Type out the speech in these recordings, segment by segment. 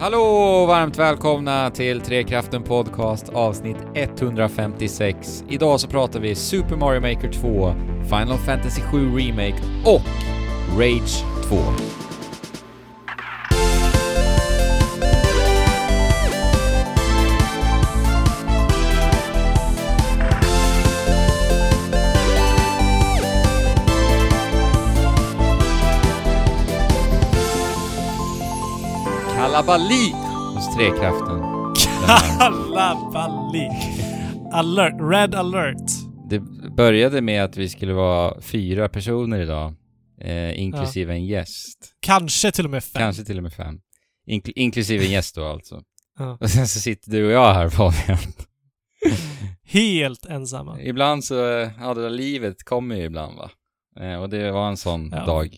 Hallå och varmt välkomna till Trekraften Podcast avsnitt 156. Idag så pratar vi Super Mario Maker 2, Final Fantasy 7 Remake och Rage 2. Kalabalik hos Trekraften. Kalabalik. Alert. Red alert. Det började med att vi skulle vara fyra personer idag, eh, inklusive en gäst. Kanske till och med fem. Kanske till och med fem. Inkl inklusive en gäst då alltså. Ja. Och sen så sitter du och jag här Fabian. Helt ensamma. ibland så, eh, ja det där livet kommer ju ibland va. Eh, och det var en sån Ja. dag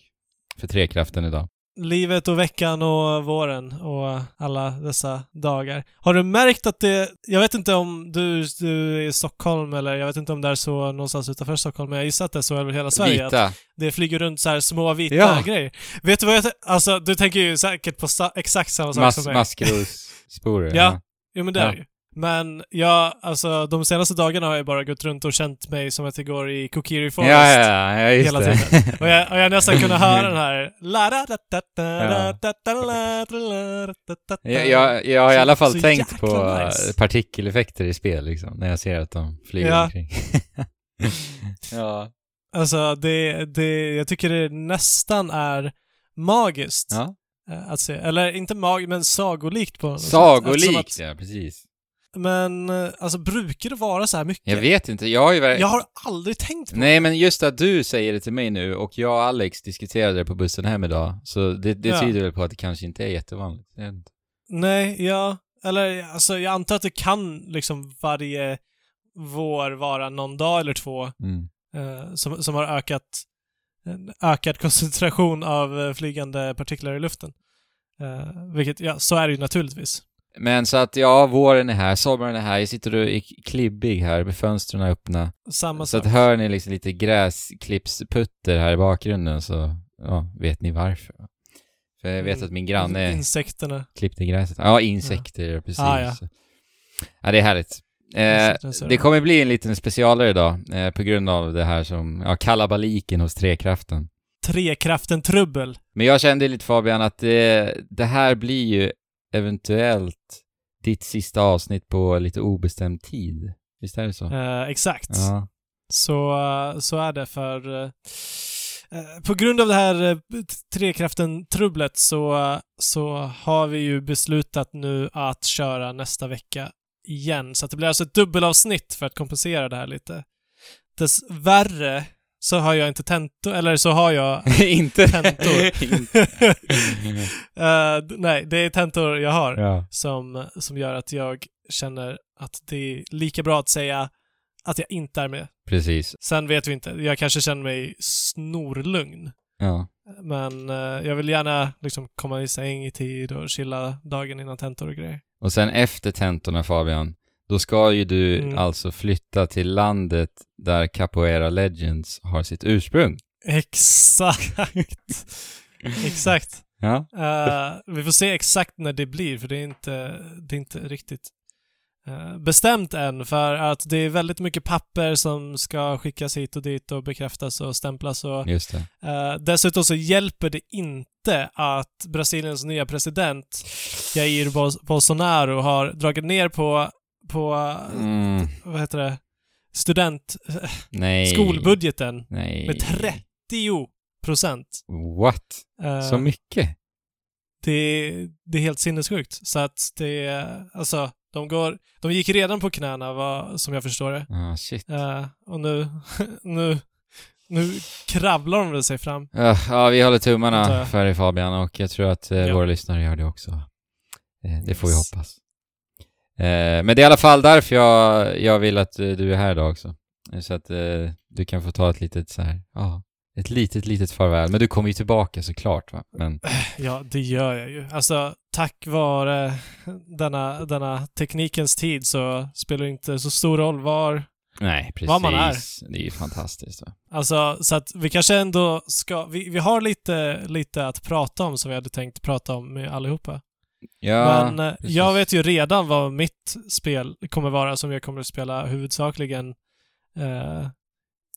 för Trekraften idag. Livet och veckan och våren och alla dessa dagar. Har du märkt att det... Jag vet inte om du, du är i Stockholm eller jag vet inte om det är så någonstans utanför Stockholm, men jag gissar att det är så över hela Sverige. Att Vita. det flyger runt så här små vita Ja. grejer. Vet du vad jag... Alltså, du tänker ju säkert på sa- exakt samma sak Mas som mig. maskrossporer. Ja. Jo men det Ja. är ju. Men jag, alltså de senaste dagarna har jag bara gått runt och känt mig som att jag går i Kokiri Ja, Forest. ja, ja, ja, just Hela det. tiden. Och jag, och jag har nästan kunnat höra den här... Jag, jag, jag har i Så- alla fall så tänkt jäkla på nice. partikeleffekter i spel liksom, när jag ser att de flyger Ja. omkring. ja. Alltså det, det, jag tycker det nästan är magiskt ja. eh, att se. Eller inte magiskt, men sagolikt på något sätt. Sagolikt, Eftersom ja precis. Men eh, alltså brukar det vara så här mycket? Jag vet inte, jag har ju ver- Jag har aldrig tänkt på Nej men just att du säger det till mig nu och jag och Alex diskuterade det på bussen hem idag, så det, det Ja. tyder väl på att det kanske inte är jättevanligt. Nej, ja. Eller alltså jag antar att det kan liksom varje vår vara någon dag eller två Mm. eh, som, som har ökat en ökad koncentration av eh, flygande partiklar i luften. Eh, vilket, ja, så är det ju naturligtvis. Men så att ja, våren är här, sommaren är här, jag sitter och är klibbig här med fönstren öppna. Samma Så sak. att hör ni liksom lite gräsklippsputter här i bakgrunden så, ja, vet ni varför. För jag vet Mm. att min granne Insekterna. klippte gräset. Ja, insekter, precis. Ah, ja. ja, det är härligt. Eh, det de. kommer bli en liten specialare idag, eh, på grund av det här som, ja, kalabaliken hos Trekraften. Trekraften trubbel. Men jag kände lite Fabian att det, det här blir ju eventuellt ditt sista avsnitt på lite obestämd tid. Visst är det så? Eh, exakt. Ja. Så, eh, så är det för... eh, eh, på grund av det här eh, Trekraften-trubblet så, så har vi ju beslutat nu att köra nästa vecka igen. Så det blir alltså ett dubbelavsnitt för att kompensera det här lite. Dessvärre så har jag inte tentor, eller så har jag... inte Tentor. D- nej, det är tentor jag har ja. som, som gör att jag känner att det är lika bra att säga att jag inte är med. Precis. Sen vet vi inte. Jag kanske känner mig snorlugn. Ja. Men eh, jag vill gärna liksom komma i säng i tid och chilla dagen innan tentor och grejer. Och sen efter tentorna Fabian, då ska ju du Mm. alltså flytta till landet där Capoeira Legends har sitt ursprung. Exakt! exakt. Ja. Eh, vi får se exakt när det blir, för det är inte, det är inte riktigt eh, bestämt än. För att det är väldigt mycket papper som ska skickas hit och dit och bekräftas och stämplas och Just. Eh, dessutom så hjälper det inte att Brasiliens nya president Jair Bol- Bolsonaro har dragit ner på, på Mm. vad heter det, student, Nej. skolbudgeten Nej. med 30 procent. What? Eh, Så mycket? det, det är helt sinnessjukt. Så att det, alltså, de går, de gick redan på knäna vad, som jag förstår det. Ah, shit. Eh, och nu, nu, nu kravlar de väl sig fram. Ja, ja, vi håller tummarna för dig Fabian och jag tror att eh, Ja. våra lyssnare gör det också. Det får vi Yes. hoppas. Eh, men det är i alla fall därför jag, jag vill att eh, du är här idag också. Eh, Så att du kan få ta ett litet så här, ja, ett litet, litet farväl. Men du kommer ju tillbaka såklart va. Men Ja, det gör jag ju. Alltså, tack vare denna, denna teknikens tid så spelar det inte så stor roll var... nej, precis. Vad man är. Det är ju fantastiskt va. Alltså, så att vi kanske ändå ska... Vi, vi har lite, lite att prata om som vi hade tänkt prata om med allihopa. Ja, Men eh, precis. jag vet ju redan vad mitt spel kommer vara som jag kommer att spela huvudsakligen eh,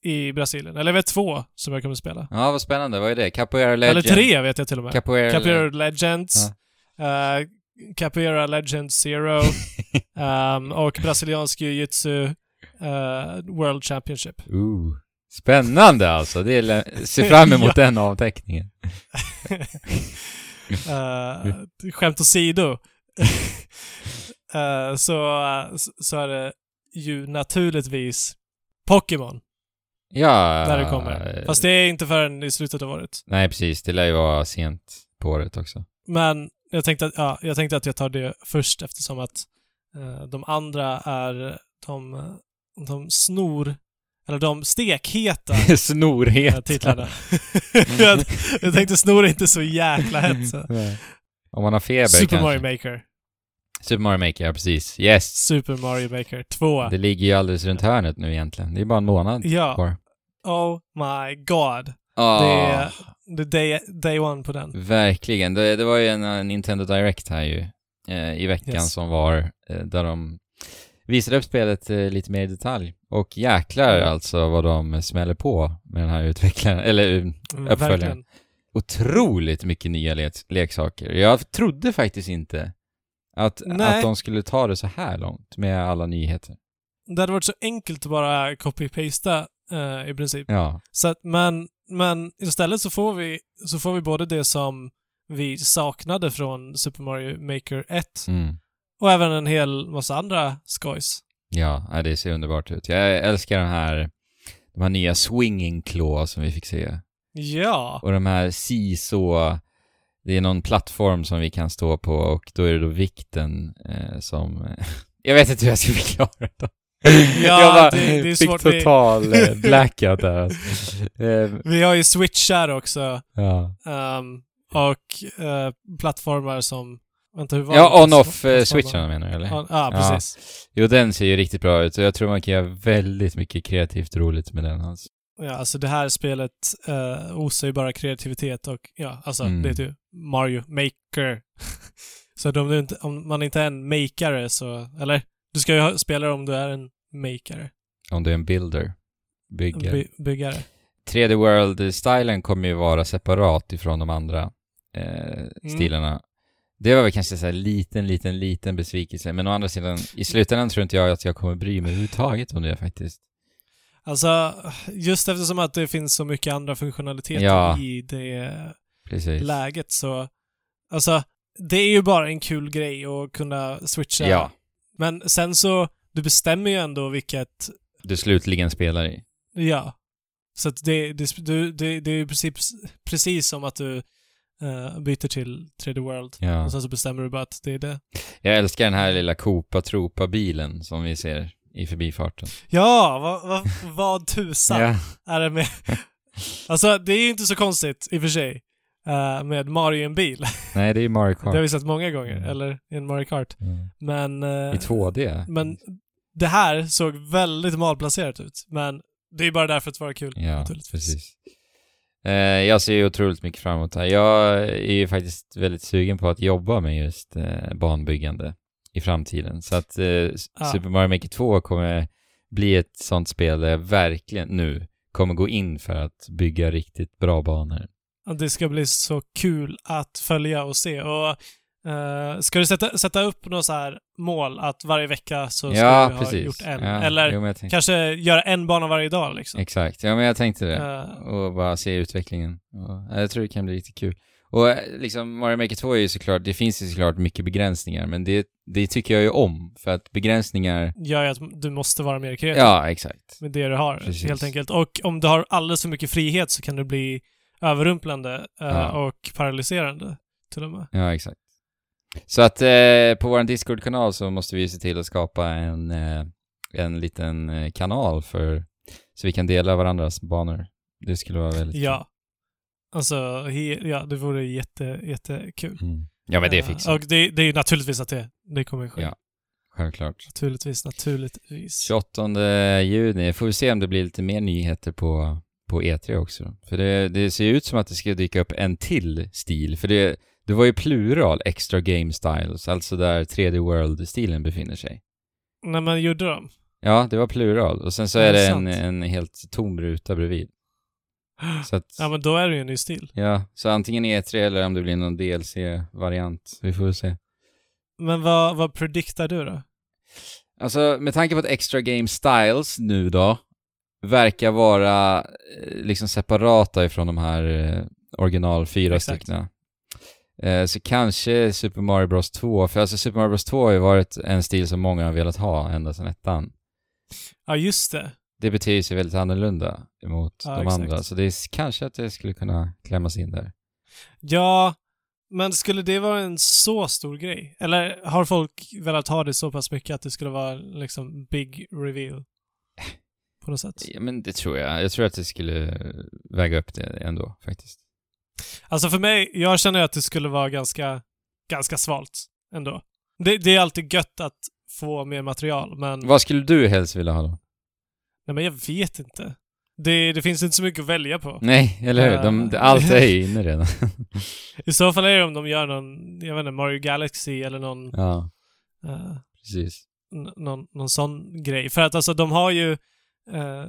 i Brasilien. Eller jag vet två som jag kommer att spela. Ja, vad spännande. Vad är det? Capoeira Legend? Eller tre vet jag till och med. Capoeira, Capoeira Legends, eh, Capoeira Legend Zero ehm, och brasiliansk jiu-jitsu eh, World Championship. Ooh. Spännande alltså. Det är, se fram emot Ja. den avteckningen. Uh, skämt åsido. uh, så, så är det ju naturligtvis Pokémon Ja. när det kommer. Fast det är inte förrän i slutet av året. Nej, precis. Det lär ju vara sent på året också. Men jag tänkte att, ja, jag, tänkte att jag tar det först eftersom att eh, de andra är de, de snor, eller de stekheta eh, Snorhet. titlarna. jag, jag tänkte snor är inte så jäkla hett. Om man har feber Super kanske. Mario Maker. Super Mario Maker, ja precis. Yes! Super Mario Maker 2. Det ligger ju alldeles runt hörnet nu egentligen. Det är bara en månad Ja. kvar. Oh my god. Ah, Det är det är day, day one på den. Verkligen. Det, det var ju en, en Nintendo Direct här ju eh, i veckan Yes. som var, eh, där de visade upp spelet eh, lite mer i detalj. Och jäklar alltså vad de smäller på med den här utvecklaren, eller eh, Uppföljaren. Verkligen. otroligt mycket nya le leksaker. Jag trodde faktiskt inte att, Nej. att de skulle ta det så här långt med alla nyheter. Det hade varit så enkelt att bara copy-pasta eh, i princip. Ja, Så att, men, men istället så får vi, så får vi både det som vi saknade från Super Mario Maker 1 mm. Och även en hel massa andra skojs. ja, det ser underbart ut. Jag älskar den här, de här nya swinging claw som vi fick se. Ja. Och de här CISO, det är någon plattform som vi kan stå på och då är det då vikten eh, som... jag vet inte hur jag ska förklara det. Ja, jag bara det- det är fick svårt. Total eh, blackout där alltså. eh, Vi har ju switchar också. Ja, ehm, och eh, plattformar som... Vänta, hur var ja det? on-off eh, Plattformar. switcharna menar du eller? Ja, ja, precis. Jo, den ser ju riktigt bra ut och jag tror man kan göra väldigt mycket kreativt roligt med den alltså. Ja, alltså det här spelet uh, osar ju bara kreativitet och ja, alltså Mm. det heter ju Mario Maker. så om, du inte, om man inte är en makare så, eller du ska ju spela om du är en makare. Om du är en builder. Bygger. By, byggare. 3D World-stilen kommer ju vara separat ifrån de andra Mm. eh, stilarna. Det var väl kanske så här liten, liten, liten besvikelse. Men å andra sidan, i slutändan tror inte jag att jag kommer bry mig överhuvudtaget om det faktiskt. Alltså, just eftersom att det finns så mycket andra funktionaliteter Ja. i det Precis. läget så, alltså, det är ju bara en kul grej att kunna switcha. Ja. Men sen så, du bestämmer ju ändå vilket Du slutligen spelar i. Ja. Så att det, det, du, det, det är i princip s- precis som att du eh, byter till 3D World. Ja. Och sen så bestämmer du bara att det är det. Jag älskar den här lilla Koopa Troopa-bilen som vi ser i förbifarten. Ja, vad, vad, vad tusan Ja. är det med... alltså, det är ju inte så konstigt i och för sig. eh, med Mario i en bil. Nej, det är ju Mario det har Kart. vi sett många gånger. Mm. Eller i en Mario Kart. Mm. Men... eh, I 2D. Men det här såg väldigt malplacerat ut. Men det är bara därför att det var kul. Ja, naturligtvis. precis. Eh, jag ser ju otroligt mycket fram emot det här. Jag är ju faktiskt väldigt sugen på att jobba med just eh, banbyggande i framtiden. Så att Ja. Super Mario Maker 2 kommer bli ett sånt spel där jag verkligen nu kommer gå in för att bygga riktigt bra banor. det ska bli så kul att följa och se. Och eh, Ska du sätta, sätta upp något så här mål att varje vecka så ska ja, du ha precis. gjort en? Ja, Eller jo, tänkte, kanske göra en bana varje dag liksom? Exakt, ja men jag tänkte det. Eh, och bara se utvecklingen. Och, ja, jag tror det kan bli riktigt kul. Och eh, liksom Mario Maker 2 är ju såklart, det finns ju såklart mycket begränsningar, men det, det tycker jag ju om, för att begränsningar, gör ju att du måste vara mer kreativ ja exakt. med det du har, Precis. helt enkelt. Och om du har alldeles för mycket frihet så kan det bli överrumplande eh, Ja. och paralyserande till och med. Ja, exakt. Så att eh, på vår Discord-kanal så måste vi se till att skapa en, eh, en liten eh, kanal för, så vi kan dela varandras banor. Det skulle vara väldigt Ja. Alltså, he, ja, det vore jätte, jättekul. kul. Mm. Ja, men det Eh, fixar vi. Och det, det är ju naturligtvis att det, det kommer ske. Ja. Självklart. Naturligtvis, naturligtvis. 28 juni, får vi se om det blir lite mer nyheter på, på E3 också. För det, det ser ut som att det ska dyka upp en till stil. För det, Det var ju plural extra game styles, alltså där 3D World-stilen befinner sig. När man gjorde dem. Ja, det var plural. Och sen så Ja, är det det är en, en helt tom ruta bredvid. Så att, Ja, men då är det ju en ny stil. ja, så antingen E3 eller om det blir någon DLC-variant. Vi får se. Men vad, vad prediktar du då? Alltså, med tanke på att Extra Game Styles nu då verkar vara eh, liksom separata ifrån de här eh, original fyra stycken. Eh, så kanske Super Mario Bros 2, för alltså Super Mario Bros 2 har ju varit en stil som många har velat ha ända sedan ettan. Ja, just det. Det beter sig väldigt annorlunda mot Ja, de exakt. andra, så det är kanske att det skulle kunna klämmas in där. Ja, men skulle det vara en så stor grej? Eller har folk velat ha det så pass mycket att det skulle vara liksom big reveal? På något sätt. Ja, men det tror jag. Jag tror att det skulle väga upp det ändå, faktiskt. Alltså för mig, jag känner att det skulle vara ganska, ganska svalt ändå. Det, det är alltid gött att få mer material, men... Vad skulle du helst vilja ha då? Nej, men jag vet inte. Det, det finns inte så mycket att välja på. Nej, eller hur? De, Ja. allt är ju inne redan. I så fall är det om de gör någon, jag vet inte, Mario Galaxy eller någon, ja, eh, precis. någon, någon sån grej. För att alltså de har ju eh,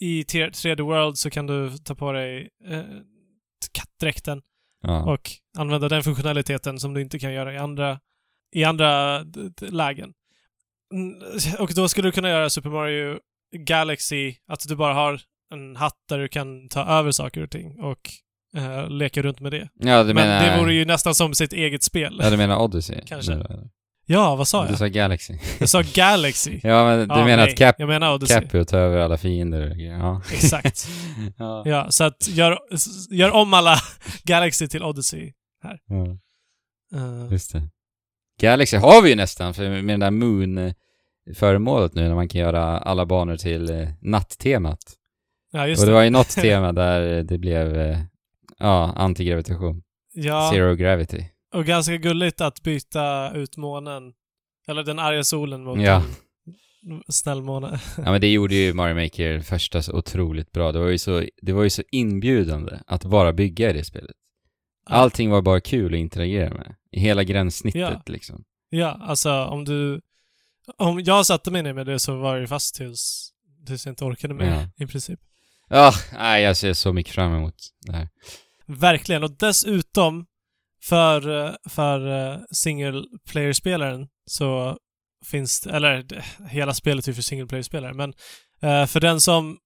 i 3D World så kan du ta på dig eh, kattdräkten Ja. och använda den funktionaliteten som du inte kan göra i andra, i andra lägen. Mm, Och då skulle du kunna göra Super Mario Galaxy, att du bara har en hatt där du kan ta över saker och ting och eh, leka runt med det. ja, du Men menar... det vore ju nästan som sitt eget spel. Ja, du menar Odyssey? Kanske. Då? Ja, vad sa Du jag? sa Galaxy. Jag sa Galaxy. ja, men du Ja, menar nej, att Cap, Jag menar Odyssey. Cappy och ta över alla fiender? Ja. Exakt. ja. Ja, så att gör, gör om alla Galaxy till Odyssey. ja, Eh, just det. Galaxy har vi ju nästan, för med den där Moon-föremålet nu, när man kan göra alla banor till eh, natttemat. ja, just Och det det. var ju något tema där det blev, eh, ja, antigravitation. Ja, Zero gravity. Och ganska gulligt att byta ut månen, eller den arga solen mot Ja. en snäll måne. Ja men det gjorde ju Mario Maker första så otroligt bra. Det var ju så, det var ju så inbjudande att bara bygga i det spelet. Allting var bara kul att interagera med. I hela gränssnittet Ja. liksom. Ja, alltså om du... Om jag satte mig ner med det så var det fast tills, tills jag inte orkade mer, Ja. i princip. Ja, nej jag ser så mycket fram emot det här. Verkligen. Och dessutom, för, eh, för eh, single player-spelaren så finns det, eller hela spelet är för single player-spelare, men eh, för den som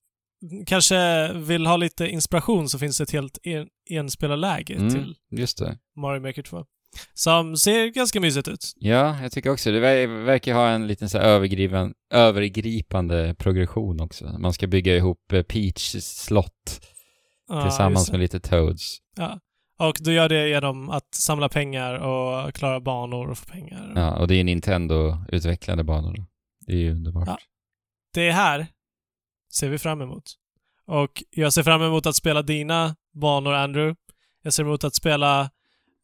kanske vill ha lite inspiration så finns det ett helt en, enspelarläge Mm, till just det. Mario Maker 2. Som ser ganska mysigt ut. Ja, jag tycker också det. Det ver- verkar ha en liten så här övergripan, övergripande progression också. Man ska bygga ihop eh, Peach slott Ja, tillsammans med lite Toads. Ja. Och du gör det genom att samla pengar och klara banor och få pengar. Ja, och det är Nintendo-utvecklade banor. Det är ju underbart. Ja. Det här ser vi fram emot. Och jag ser fram emot att spela dina banor, Andrew. Jag ser emot att spela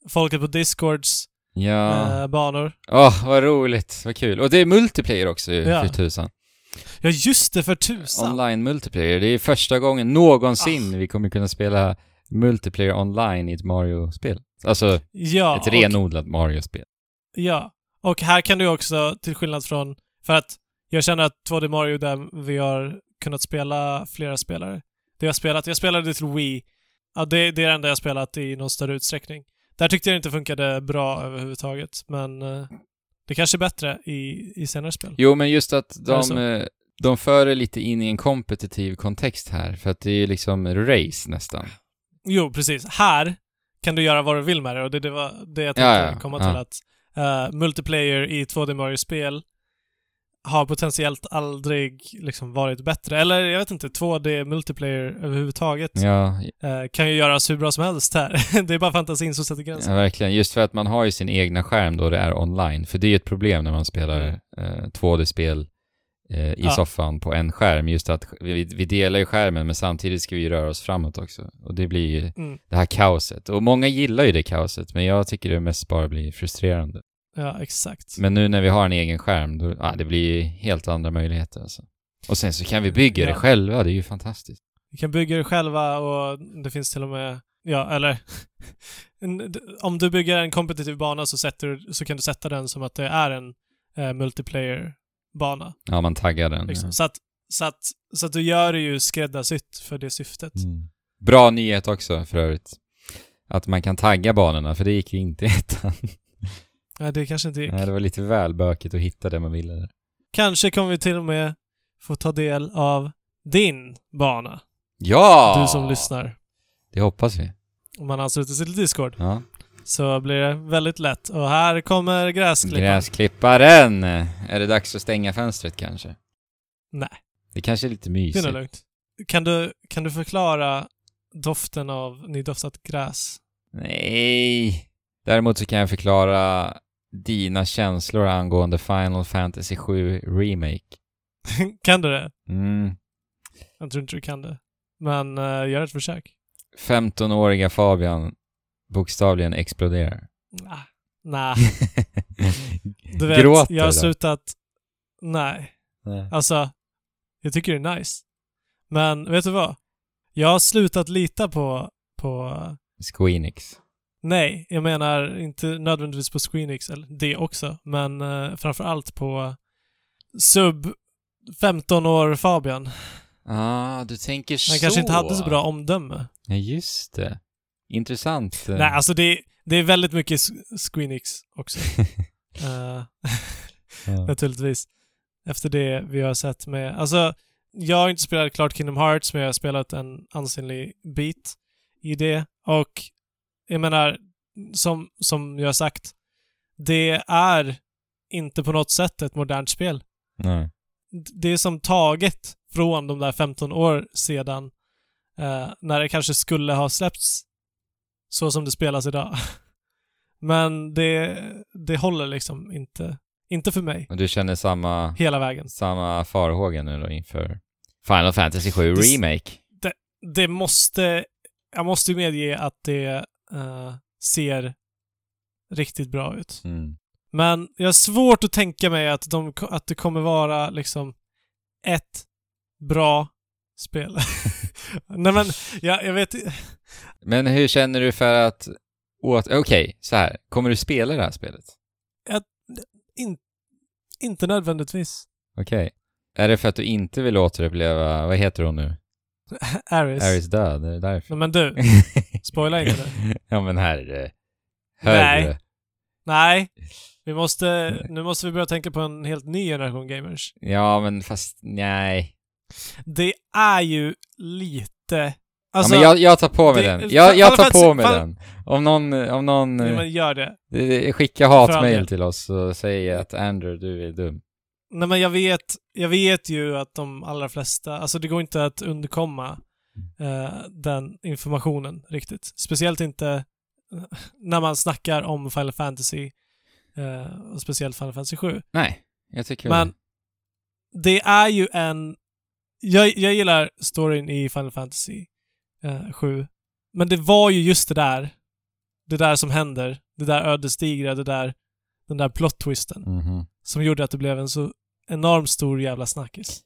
folket på Discords Ja. eh, banor. Åh, vad roligt. Vad kul. Och det är multiplayer också ju, Ja. för tusan. Ja, just det, för tusan! Online multiplayer. Det är första gången någonsin Ah. vi kommer kunna spela multiplayer online i ett Mario-spel. Alltså, Ja, ett renodlat Mario-spel. ja. Och här kan du också, till skillnad från... För att jag känner att 2D Mario där vi har kunnat spela flera spelare. Det jag spelat, jag spelade till Wii. Ja, det, det är det enda jag spelat i någon större utsträckning. Där tyckte jag det inte funkade bra överhuvudtaget, men eh, det kanske är bättre i, i senare spel. Jo, men just att de, eh, de för det lite in i en kompetitiv kontext här, för att det är liksom race nästan. Jo, precis. Här kan du göra vad du vill med det och det, det var det jag tänkte Ja, ja, komma ja. till att eh, multiplayer i 2D Mario-spel har potentiellt aldrig liksom varit bättre. Eller jag vet inte, 2D multiplayer överhuvudtaget Ja, eh, kan ju göras hur bra som helst här. det är bara fantasin som sätter ja, gränsen. verkligen. Just för att man har ju sin egna skärm då det är online. För det är ju ett problem när man spelar Mm. eh, 2D-spel eh, i Ja. soffan på en skärm. Just att vi, vi delar ju skärmen men samtidigt ska vi röra oss framåt också. Och det blir ju Mm. det här kaoset. Och många gillar ju det kaoset, men jag tycker det mest bara blir frustrerande. Ja, exakt. Men nu när vi har en egen skärm, då, ah, det blir ju helt andra möjligheter alltså. Och sen så kan vi bygga det Ja. själva, det är ju fantastiskt. Vi kan bygga det själva och det finns till och med Ja, eller... en- om du bygger en kompetitiv bana så, sätter, så kan du sätta den som att det är en eh, multiplayer-bana. Ja, man taggar den. Liksom. ja. Så, att, så, att, så att du gör det ju skräddarsytt för det syftet. Mm. Bra nyhet också för övrigt. Att man kan tagga banorna, för det gick ju inte i ettan. Nej, det kanske inte gick. Nej, det var lite väl bökigt att hitta det man ville. där. Kanske kommer vi till och med få ta del av din bana. Ja! Du som lyssnar. Det hoppas vi. Om man ansluter sig till Discord. Ja. Så blir det väldigt lätt. Och här kommer gräsklipparen. Gräsklipparen! Är det dags att stänga fönstret kanske? Nej, Det kanske är lite det är mysigt. lugnt. Kan du, kan du förklara doften av nydoftat gräs? Nej. Däremot så kan jag förklara dina känslor angående Final Fantasy 7 Remake. kan du det? Mm. Jag tror inte du kan det. Men uh, gör ett försök. 15-åriga Fabian bokstavligen exploderar. Nah. nah. Du vet, Gråter jag har slutat... Nej. Nej. Alltså, jag tycker det är nice. Men vet du vad? Jag har slutat lita på, på Squeenix. Nej, jag menar inte nödvändigtvis på Squeenix, eller det också, men uh, framför allt på sub 15 år Fabian. Ah, du tänker så. Han kanske inte hade så bra omdöme. Ja, just det. Intressant. Nej, alltså det, det är väldigt mycket Squeenix också. Ja. naturligtvis. Efter det vi har sett med... Alltså, jag har inte spelat klart Kingdom Hearts, men jag har spelat en ansenlig bit i det. Och jag menar, som, som jag har sagt, det är inte på något sätt ett modernt spel. Nej. Det är som taget från de där 15 år sedan, eh, när det kanske skulle ha släppts så som det spelas idag. Men det, det håller liksom inte, inte för mig, Och du känner samma, hela vägen. samma farhåga nu då inför Final Fantasy 7 Det- Remake? det måste... Jag måste ju medge att det eh, ser riktigt bra ut. Mm. Men jag har svårt att tänka mig att, de, att det kommer vara liksom ett bra spel. Nej men, jag, jag vet Men hur känner du för att... Okej, så här. Kommer du spela det här spelet? in, inte nödvändigtvis. Okej. Är det för att du inte vill återuppleva, vad heter hon nu? Aris. Aris död, är det därför? Nej men du, spoila inte det. ja men herre. Nej. Hörru. Nej. Vi måste, nu måste vi börja tänka på en helt ny generation gamers. Ja men fast, nej. Det är ju lite... Alltså, ja, men jag, jag tar på mig det- den. Jag, jag tar på mig den. Om någon, om någon ja, eh, gör det. eh, hatmail del. till oss och säger att Andrew, du är dum. Nej men jag vet, jag vet ju att de allra flesta, alltså det går inte att undkomma eh, den informationen riktigt. Speciellt inte eh, när man snackar om Final Fantasy eh, och speciellt Final Fantasy 7. Nej, jag tycker Men det är ju en... Jag, jag gillar storyn i Final Fantasy eh, 7. Men det var ju just det där. Det där som händer. Det där ödesdigra, det där... Den där plot-twisten. Mhm. Som gjorde att det blev en så enormt stor jävla snackis.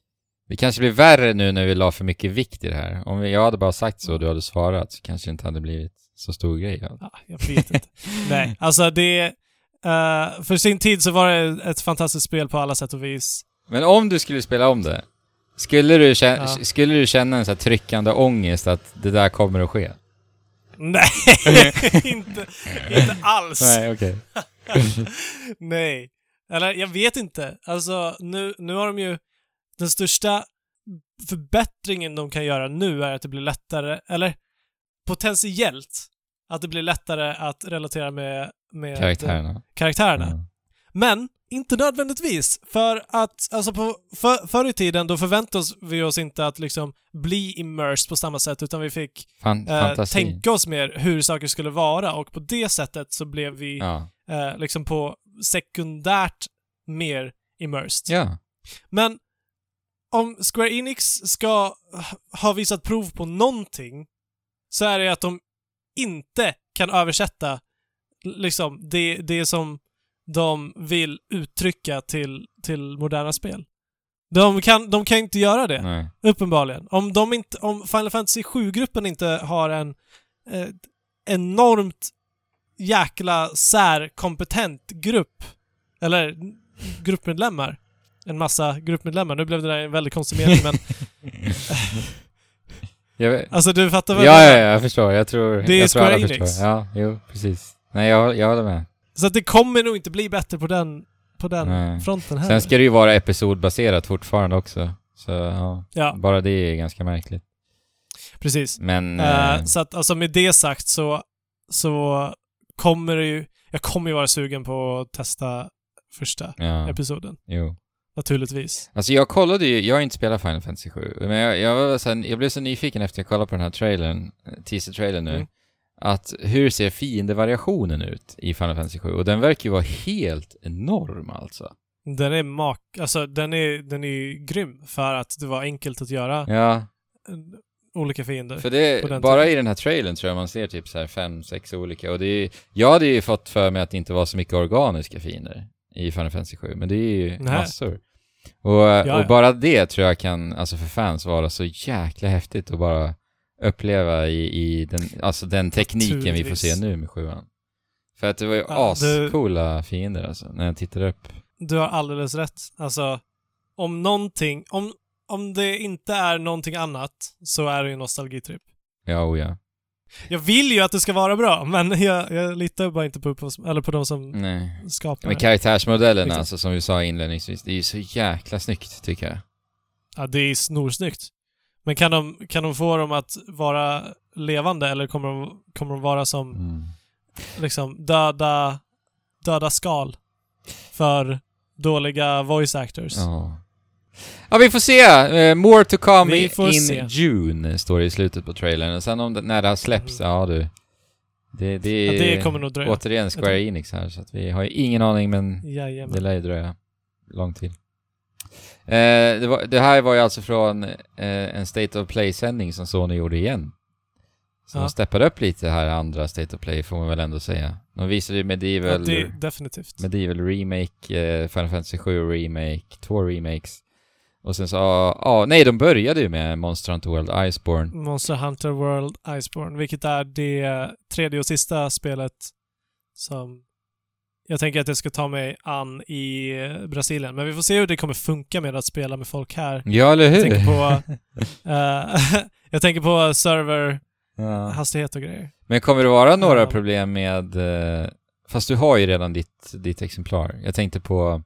Det kanske blir värre nu när vi la för mycket vikt i det här. Om jag hade bara sagt så och du hade svarat så kanske det inte hade blivit så stor grej. Ja. Ja, jag vet inte. Nej, alltså det... eh, för sin tid så var det ett fantastiskt spel på alla sätt och vis. Men om du skulle spela om det, skulle du, känna, Ja. skulle du känna en så tryckande ångest att det där kommer att ske? Nej, inte, inte alls. Nej, okej. Nej. Eller jag vet inte. Alltså nu, nu har de ju... Den största förbättringen de kan göra nu är att det blir lättare, eller potentiellt, att det blir lättare att relatera med, med Karaktärerna. karaktärerna. Ja. Men inte nödvändigtvis. För att, alltså på, för, förr i tiden då förväntade vi oss inte att liksom bli immersed på samma sätt, utan vi fick Fan, eh, tänka oss mer hur saker skulle vara och på det sättet så blev vi Ja. eh, liksom på sekundärt mer immersed. ja. Men om Square Enix ska ha visat prov på någonting så är det att de inte kan översätta liksom det, det som de vill uttrycka till, till moderna spel. De kan, de kan inte göra det, Nej. uppenbarligen. Om, de inte, om Final Fantasy 7-gruppen inte har en eh, enormt jäkla särkompetent grupp. Eller gruppmedlemmar. En massa gruppmedlemmar. Nu blev det där en väldigt konstig mening men alltså du fattar Ja, vad ja, ja, menar. jag förstår. Jag tror, Det är jag tror alla Enix. förstår. Ja, jo, precis. Nej, jag, jag håller med. Så att det kommer nog inte bli bättre på den, på den Nej. fronten här. Sen ska det ju vara episodbaserat fortfarande också. Så ja, Ja, bara det är ganska märkligt. precis. Men... Eh, eh, så att alltså med det sagt så, så kommer det ju... Jag kommer ju vara sugen på att testa första ja, episoden. jo. Naturligtvis. Alltså jag kollade ju, jag har inte spelat Final Fantasy 7, men jag, jag, var så här, jag blev så nyfiken efter jag kollade på den här trailern, eh, teaser-trailern nu, Mm. Att hur ser fiendevariationen ut i Final Fantasy 7? Och den verkar ju vara helt enorm alltså. Den är mak... Alltså den är, den är ju grym för att det var enkelt att göra Ja, olika fiender. för det, bara tiden. i den här trailern tror jag man ser typ så här fem, sex olika, och det är, jag hade ju fått för mig att det inte var så mycket organiska fiender i Final Fantasy 7, men det är ju Nej. massor. Och, och ja. bara det tror jag kan, alltså för fans, vara så jäkla häftigt att bara uppleva i, i den, alltså den tekniken vi får se nu med sjuan. För att det var ju Ja, ascoola fiender alltså, när jag tittar upp. Du har alldeles rätt. Alltså, om någonting... Om, om det inte är någonting annat så är det ju nostalgitripp. Ja, oh ja. Jag vill ju att det ska vara bra, men jag, jag litar bara inte på, på, eller på de som Nej. skapar Men det. karaktärsmodellerna, Liksom. alltså som vi sa inledningsvis, det är ju så jäkla snyggt tycker jag. Ja, det är snorsnyggt. Men kan de, kan de få dem att vara levande eller kommer de, kommer de vara som Mm. liksom döda, döda skal för dåliga voice actors? Ja. Ja, vi får se. Eh, more to come in se. June, står det i slutet på trailern. Och sen om det, när det släpps, Mm. ja du. Det, det är Ja, det kommer nog dröja. återigen Square Enix här, så att vi har ju ingen aning, men det Jajamän. lär ju dröja lång tid. Eh, det, var, det här var ju alltså från eh, en State of Play-sändning som Sony gjorde igen. Så Ja. de steppade upp lite här andra State of Play, får man väl ändå säga. De visade ju Ja, Medieval, det, definitivt. Medieval Remake, eh, Final Fantasy 7 Remake, två remakes. Och sen så, ja, ja, nej de började ju med Monster Hunter World Iceborne. Monster Hunter World Iceborne, vilket är det tredje och sista spelet som jag tänker att det ska ta mig an i Brasilien. Men vi får se hur det kommer funka med att spela med folk här. Ja, eller hur? Jag tänker på, eh, jag tänker på server, ja. hastighet och grejer. Men kommer det vara några Ja. problem med... Eh, fast du har ju redan ditt, ditt exemplar. Jag tänkte på...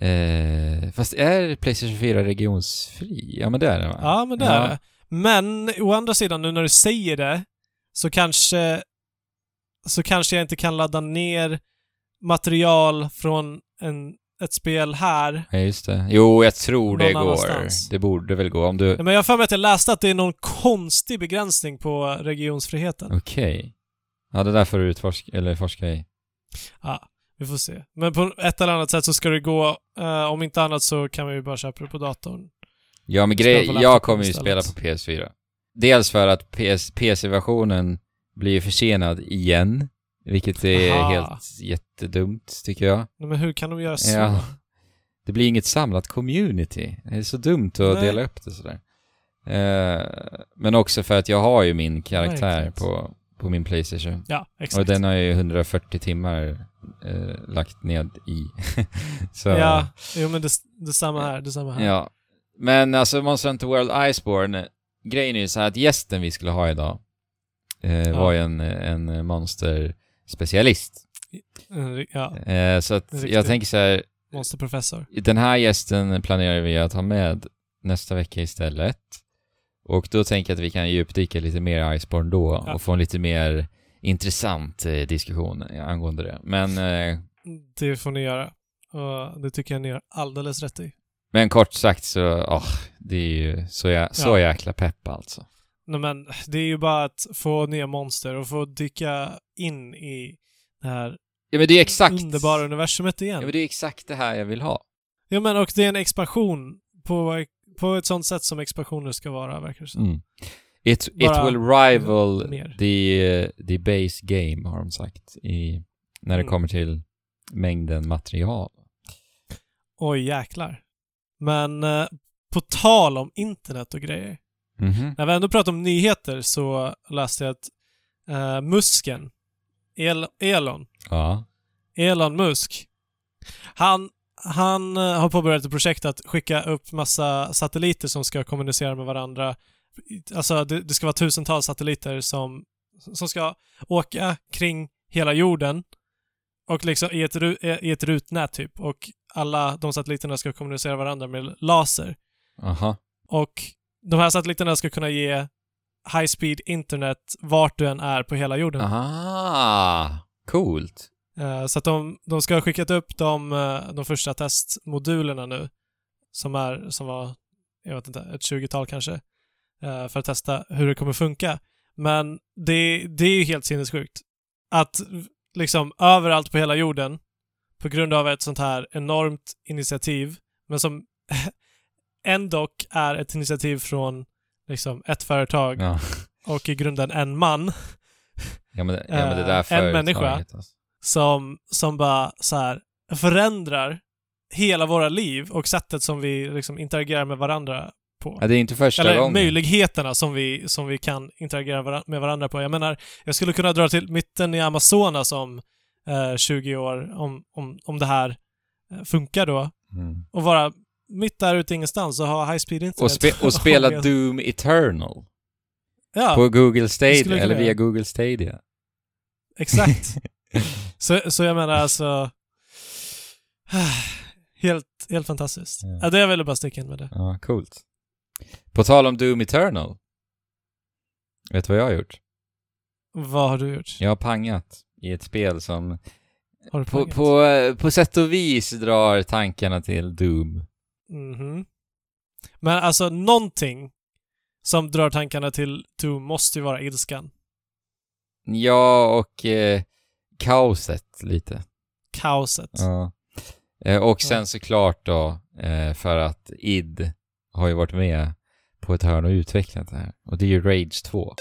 Eh, fast är Playstation 4 regionsfri? Ja, men det är det va? Ja, men det är det. Men å andra sidan, nu när du säger det, så kanske så kanske jag inte kan ladda ner material från en, ett spel här. Ja, just det. Jo, jag tror det går. annanstans. Det borde väl gå om du... Ja, Men jag har för mig att jag läste att det är någon konstig begränsning på regionsfriheten. Okej. Ja, det där får du utforska, eller forska i. Ja, vi får se. Men på ett eller annat sätt så ska det gå. eh, om inte annat så kan vi ju bara köpa det på datorn. Ja, men grej, jag kommer ju spela på PS4. Dels för att PS, PC-versionen blir försenad igen. Vilket är Aha. helt jättedumt, tycker jag. Men hur kan de göra så? Ja. Det blir inget samlat community. Det är så dumt att Nej. dela upp det sådär. Eh, men också för att jag har ju min karaktär på, på min Playstation. Ja, exakt. Och den har ju 140 timmar eh, lagt ned i. så, Ja, jo men det, detsamma här, detsamma här. ja. Men alltså Monster Hunter World Iceborne, grejen är ju så här att gästen vi skulle ha idag eh, var ju en, en monsterspecialist. Ja, Eh, så att Riktigt. jag tänker så här, monsterprofessor. Den här gästen planerar vi att ha med nästa vecka istället. Och då tänker jag att vi kan djupdyka lite mer i Iceborne då Ja. och få en lite mer intressant eh, diskussion angående det. Men, eh, Det får ni göra. Och det tycker jag ni gör alldeles rätt i. men kort sagt så, åh, det är ju så, jä så Ja. jäkla pepp alltså. Nej men, det är ju bara att få nya monster och få dyka in i det här Ja men det är exakt... underbara universumet Ja igen. men det är exakt det här jag vill ha. Ja men, och det är en expansion på, på ett sånt sätt som expansioner ska vara, verkar det som. Mm. It, it will rival mer. the, the base game har de sagt i, när det Mm. kommer till mängden material. Oj, jäklar. Men eh, på tal om internet och grejer. Mhm. När vi ändå pratar om nyheter så läste jag att uh, Musken, El Elon, Ja. Elon Musk, han, han eh, har påbörjat ett projekt att skicka upp massa satelliter som ska kommunicera med varandra. Alltså det, det ska vara tusentals satelliter som, som ska åka kring hela jorden och liksom i ett, ru- i ett rutnät typ. Och alla de satelliterna ska kommunicera varandra med laser. Aha. Och de här satelliterna ska kunna ge high speed internet vart du än är på hela jorden. Aha. Coolt. Eh, Så att de, de ska ha skickat upp de, eh, de första testmodulerna nu. Som är, som var, jag vet inte, ett 20-tal kanske. eh, För att testa hur det kommer funka. Men det, det är ju helt sinnessjukt. Att liksom överallt på hela jorden, på grund av ett sånt här enormt initiativ, men som ändå är ett initiativ från liksom ett företag Ja. och i grunden en man Ja men, ja, men det Eh, där en företaget, människa. Som, som bara så här förändrar hela våra liv och sättet som vi liksom interagerar med varandra på. Ja, det är inte första Eller gången. möjligheterna som vi, som vi kan interagera med varandra på. Jag menar, jag skulle kunna dra till mitten i Amazonas om eh, 20 år, om, om, om det här eh, funkar då, Mm. och vara mitt där ute ingenstans och ha high speed internet. Och, spe, och spela Doom Eternal Ja, på Google Stadia, eller via. Google Stadia. exakt. så, så jag menar alltså... Helt, helt fantastiskt. Ja. Ja, det är väl bara sticka in med det. Ja, coolt. På tal om Doom Eternal. Vet du vad jag har gjort? Vad har du gjort? Jag har pangat i ett spel som på, på, på sätt och vis drar tankarna till Doom. Mhm. Men alltså någonting som drar tankarna till Doom måste ju vara ilskan. Ja, och eh, kaoset lite. Kaoset. Ja. Eh, och sen Ja. såklart då, eh, för att id har ju varit med på ett hörn och utvecklat det här. Och det är ju Rage 2.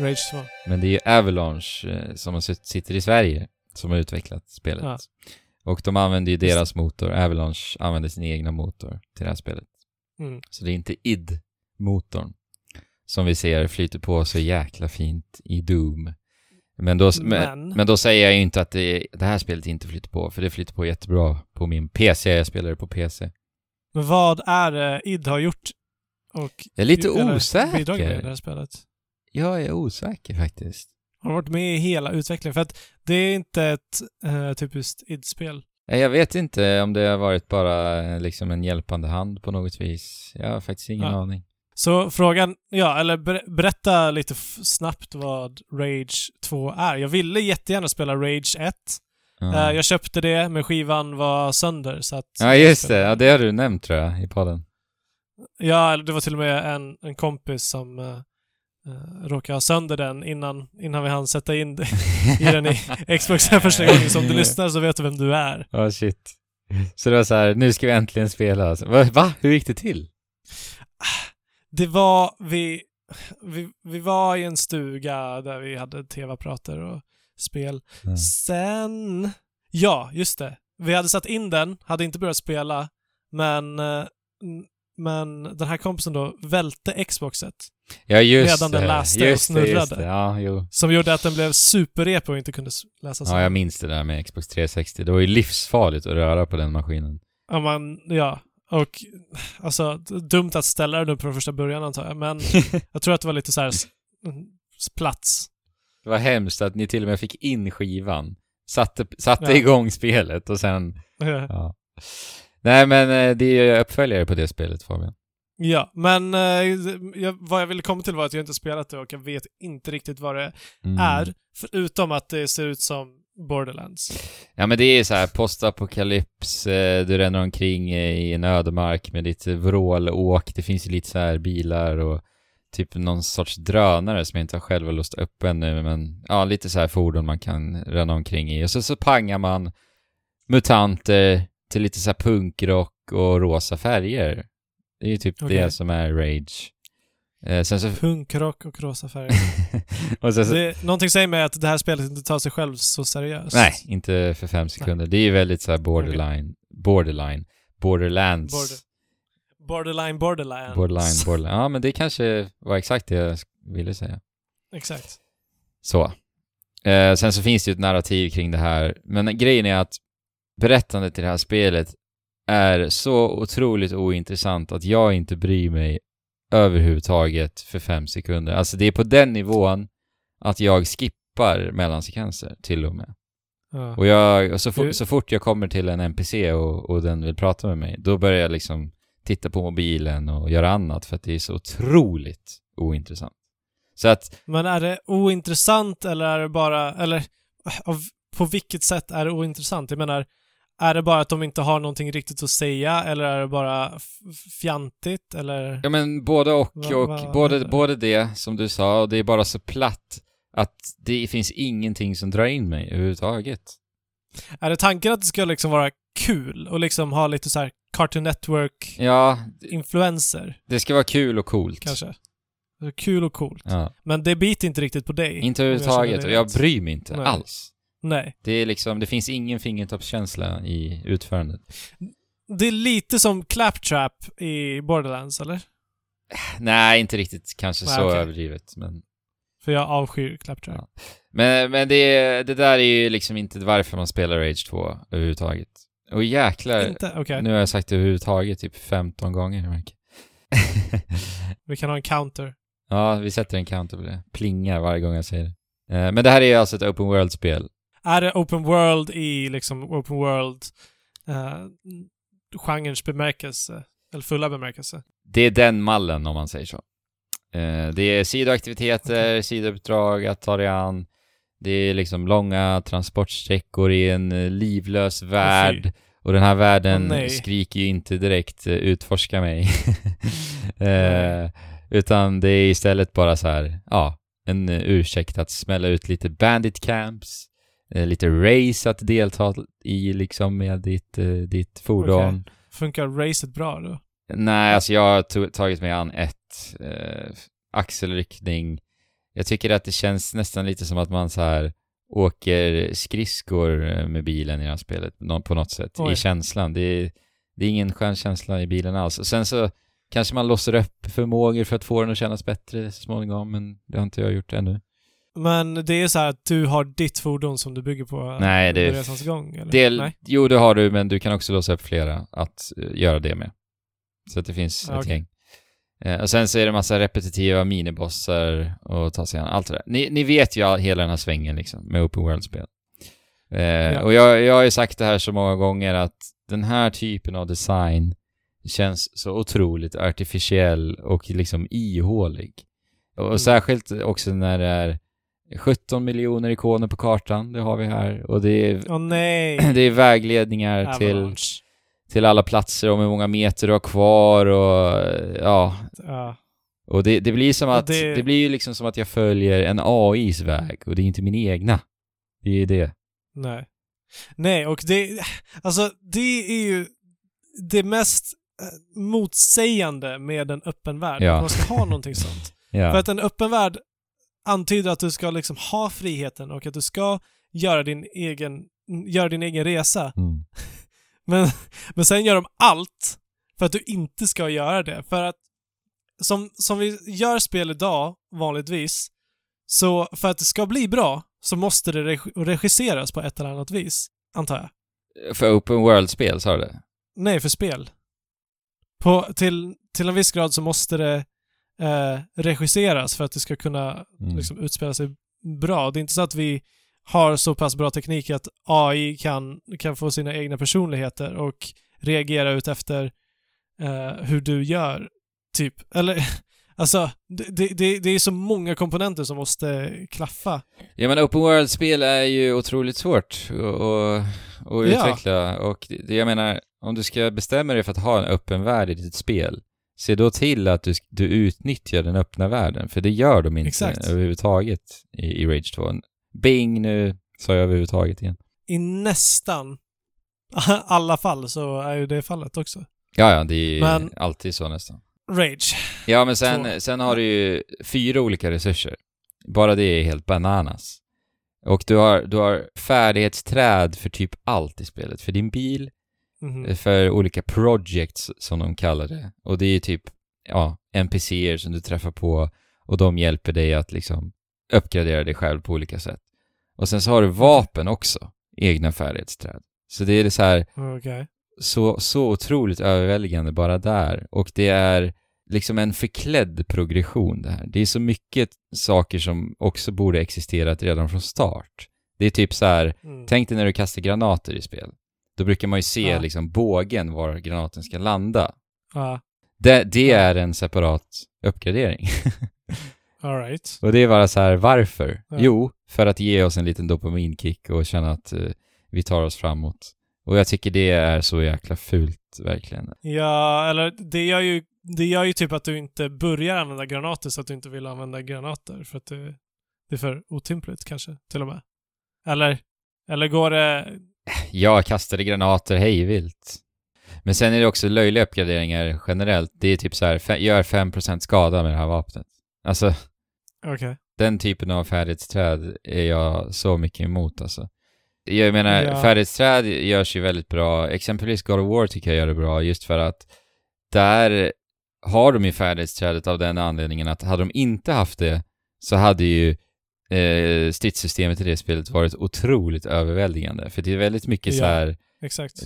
Rage 2. Men det är ju Avalanche eh, som sitter i Sverige som har utvecklat spelet. Ja. Och de använder ju deras motor. Avalanche använder sin egna motor till det här spelet. Mm. Så det är inte id-motorn som vi ser flyter på så jäkla fint i Doom. Men då, men, Men- men då säger jag ju inte att det, det här spelet inte flyter på, för det flyter på jättebra på min PC. Jag spelar det på PC. Men vad är det id har gjort? Och Jag är lite osäker. bidragit med i det här spelet? Jag är osäker faktiskt. Har varit med i hela utvecklingen? För att det är inte ett eh, typiskt id-spel. Jag vet inte om det har varit bara eh, liksom en hjälpande hand på något vis. Jag har faktiskt ingen Ja. aning. Så frågan, ja, eller ber- berätta lite snabbt vad Rage 2 är. Jag ville jättegärna spela Rage 1. Ja, Eh, jag köpte det, men skivan var sönder så att... ja just det. Ja, det har du nämnt tror jag i podden. Ja, det var till och med en, en kompis som uh, råkade ha sönder den innan, innan vi hann sätta in i den i Xbox här första gången. Så om du lyssnar så vet du vem du är. Ja, shit. Så det var så här, nu ska vi äntligen spela. Alltså. Va? Va? Hur gick det till? Det var, vi, vi, vi var i en stuga där vi hade tv-apparater och spel. Mm. Sen, ja, just det. Vi hade satt in den, hade inte börjat spela, men, eh, men den här kompisen då välte Xboxet. Ja, just Medan den läste och snurrade. det. Ja, jo. Som gjorde att den blev superrepig och inte kunde s- läsas Ja, jag minns det där med Xbox 360. Det var ju livsfarligt att röra på den maskinen. Ja, man, ja. Och alltså, dumt att ställa den från första början antar jag, men jag tror att det var lite så här plats. Det var hemskt att ni till och med fick in skivan. Satte, satte Ja. igång spelet och sen, ja. Nej men eh, det är ju uppföljare på det spelet Fabian. Ja, men eh, vad jag ville komma till var att jag inte spelat det och jag vet inte riktigt vad det Mm. är, förutom att det ser ut som Borderlands. Ja men det är så här postapokalyps, eh, du ränner omkring i en ödemark med ditt vrålåk, det finns ju lite så här bilar och typ någon sorts drönare som jag inte har själv låst upp ännu, men ja, lite så här fordon man kan ränna omkring i. Och så, så pangar man mutanter till lite så här punkrock och rosa färger. Det är ju typ Okej. det som är Rage. Eh, sen så... Punkrock och rosa färger. och så det, någonting säger mig att det här spelet inte tar sig själv så seriöst. Nej, inte för fem sekunder. Det är ju väldigt så här borderline, borderline, borderlands. Border- Borderline, borderline. Borderline, borderline. Ja, men det kanske var exakt det jag ville säga. Exakt. Så. Eh, sen så finns det ju ett narrativ kring det här, men grejen är att berättandet i det här spelet är så otroligt ointressant att jag inte bryr mig överhuvudtaget för fem sekunder. Alltså det är på den nivån att jag skippar mellansekvenser till och med. Ja. Och, jag, och så, for, så fort jag kommer till en NPC och, och den vill prata med mig, då börjar jag liksom titta på mobilen och göra annat för att det är så otroligt ointressant. Så att, Men är det ointressant eller är det bara, eller av, på vilket sätt är det ointressant? Jag menar, är det bara att de inte har någonting riktigt att säga eller är det bara fjantigt eller? ja men både och, Va- och vad både, både det som du sa, och det är bara så platt att det finns ingenting som drar in mig överhuvudtaget. Är det tanken att det ska liksom vara kul och liksom ha lite så här Cartoon Network-influenser Ja, det ska vara kul och coolt. kanske? Kul och coolt. Ja, Men det biter inte riktigt på dig. inte överhuvudtaget, och jag bryr mig inte Nej. alls. Nej. Det är liksom, det finns ingen fingertoppskänsla i utförandet. Det är lite som Claptrap i Borderlands, eller? Nej, inte riktigt kanske Nej, så okej. överdrivet, men... För jag avskyr Claptrap. Ja. Men, men det, det där är ju liksom inte varför man spelar Rage 2 överhuvudtaget. Och jäklar, Inte? Okej. nu har jag sagt det överhuvudtaget typ 15 gånger. Vi kan ha en counter. ja, vi sätter en counter på det. Plingar varje gång jag säger det. Eh, Men det här är ju alltså ett open world-spel. Är det open world i liksom open world uh, genrens bemärkelse? Eller fulla bemärkelse? Det är den mallen om man säger så. Eh, Det är sidoaktiviteter, sidouppdrag att ta dig an. Det är liksom långa transportsträckor i en eh, livlös värld. Och den här världen nej. skriker ju inte direkt utforska mig. eh, utan det är istället bara så här, ja, en ursäkt att smälla ut lite bandit camps, lite race att delta i liksom med ditt, eh, ditt fordon. Funkar racet bra då? Nej, alltså jag har tagit mig an ett eh, axelryckning. Jag tycker att det känns nästan lite som att man så här åker skridskor eh, med bilen i det här spelet på något sätt, Oj. i känslan. Det är, det är ingen skön känsla i bilen alls. Och sen så kanske man låser upp förmågor för att få den att kännas bättre så småningom, men det har inte jag gjort ännu. Men det är så här att du har ditt fordon som du bygger på Nej, det- under resans gång? Eller? Del, Nej? jo, det har du, men du kan också låsa upp flera att eh, göra det med. Så att det finns Ja, ett okej. gäng. Eh, och sen så är det massa repetitiva minibossar och ta sig an allt det där. Ni, ni vet ju all, hela den här svängen liksom, med open world-spel. Eh, Och jag, jag har ju sagt det här så många gånger att den här typen av design känns så otroligt artificiell och liksom ihålig. Och, Mm. särskilt också när det är 17 miljoner ikoner på kartan, det har vi här. Och det är nej! det är vägledningar till, Avalanche. till alla platser och hur många meter du har kvar och ja, Ja. och det, det blir som att, det- det... blir ju liksom som att jag följer en AIs väg och det är inte min egna. Det är ju det. Nej. Nej, och det... Alltså, det är ju det mest eh, motsägande med en öppen värld. Ja. Man ska ha någonting sånt. För Ja. att en öppen värld antyder att du ska liksom ha friheten och att du ska göra din egen, göra din egen resa. Mm. Men, men sen gör de allt för att du inte ska göra det. För att som, som vi gör spel idag, vanligtvis, så för att det ska bli bra så måste det reg- regisseras på ett eller annat vis, antar jag. För open world-spel, sa du det? Nej, för spel. På, till, till en viss grad så måste det eh, regisseras för att det ska kunna Mm. liksom, utspela sig bra. Det är inte så att vi har så pass bra teknik att AI kan, kan få sina egna personligheter och reagera ut efter eh, hur du gör, typ. Eller, alltså, det, det, det, är så många komponenter som måste klaffa. Ja men open world-spel är ju otroligt svårt att, att, att Ja. utveckla och det, jag menar, om du ska bestämma dig för att ha en öppen värld i ditt spel, se då till att du, du utnyttjar den öppna världen, för det gör de inte Exakt. överhuvudtaget i, i Rage 2. Bing, nu sa jag överhuvudtaget igen. I nästan alla fall så är ju det fallet också. Ja, ja, det är Men- alltid så nästan. Rage. Ja, men sen, sen har du ju fyra olika resurser. Bara det är helt bananas. Och du har, du har färdighetsträd för typ allt i spelet. För din bil, Mhm. för olika projects som de kallar det. Och det är typ, ja, NPCer som du träffar på och de hjälper dig att liksom uppgradera dig själv på olika sätt. Och sen så har du vapen också, egna färdighetsträd. Så det är det så här, Okej. så, så otroligt överväldigande bara där. Och det är liksom en förklädd progression det här. Det är så mycket saker som också borde existerat redan från start. Det är typ så här, Mm. tänk dig när du kastar granater i spel. Då brukar man ju se Ja. liksom bågen var granaten ska landa. Ja, Det, det är en separat uppgradering. alright. och det är bara så här, varför? Ja. Jo, för att ge oss en liten dopaminkick och känna att eh, vi tar oss framåt. Och jag tycker det är så jäkla fult, verkligen. Ja, eller det gör ju det gör ju typ att du inte börjar använda granater så att du inte vill använda granater för att det, det är för otympligt kanske, till och med. Eller, eller går det... Jag kastade granater hejvilt. Men sen är det också löjliga uppgraderingar generellt. Det är typ så här, gör 5% skada med det här vapnet. Alltså, Okej. den typen av färdighetsträd är jag så mycket emot alltså. Jag menar, Ja. färdighetsträd görs ju väldigt bra. Exempelvis God of War tycker jag gör det bra just för att där har de ju färdighetsträdet av den anledningen att hade de inte haft det så hade ju eh, stridssystemet i det spelet varit otroligt överväldigande. För det är väldigt mycket Ja. så här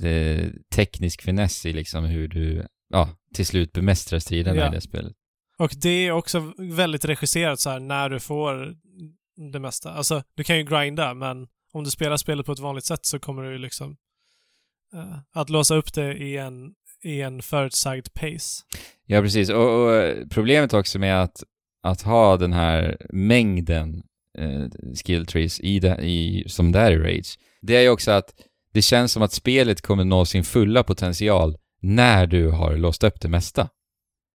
eh, teknisk finess i liksom hur du, ja, till slut bemästrar striderna Ja. i det spelet. Och det är också väldigt regisserat så här när du får det mesta. Alltså, du kan ju grinda, men om du spelar spelet på ett vanligt sätt så kommer du liksom eh, att låsa upp det i en, i en förutsagd pace. Ja, precis. Och, och problemet också med att, att ha den här mängden eh, skill trees i det, i, som det är i Rage, det är ju också att det känns som att spelet kommer nå sin fulla potential när du har låst upp det mesta.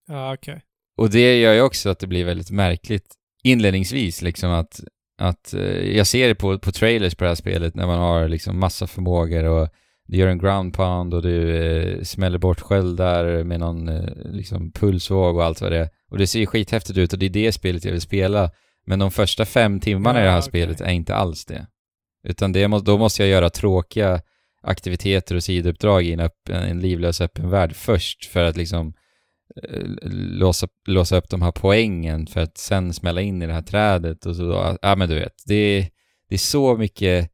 Ja, okej. Och det gör ju också att det blir väldigt märkligt inledningsvis liksom att, att eh, jag ser det på, på trailers på det här spelet när man har liksom massa förmågor och du gör en ground pound och du eh, smäller bort sköldar med någon eh, liksom pulsvåg och allt vad det är. Och det ser ju skithäftigt ut och det är det spelet jag vill spela. Men de första fem timmarna i det här Ja, okej. spelet är inte alls det. Utan det må, då måste jag göra tråkiga aktiviteter och sidouppdrag i en, upp, en livlös öppen värld först för att liksom eh, låsa, låsa upp de här poängen för att sen smälla in i det här trädet och så. Ja, men du vet. Det är, det är så mycket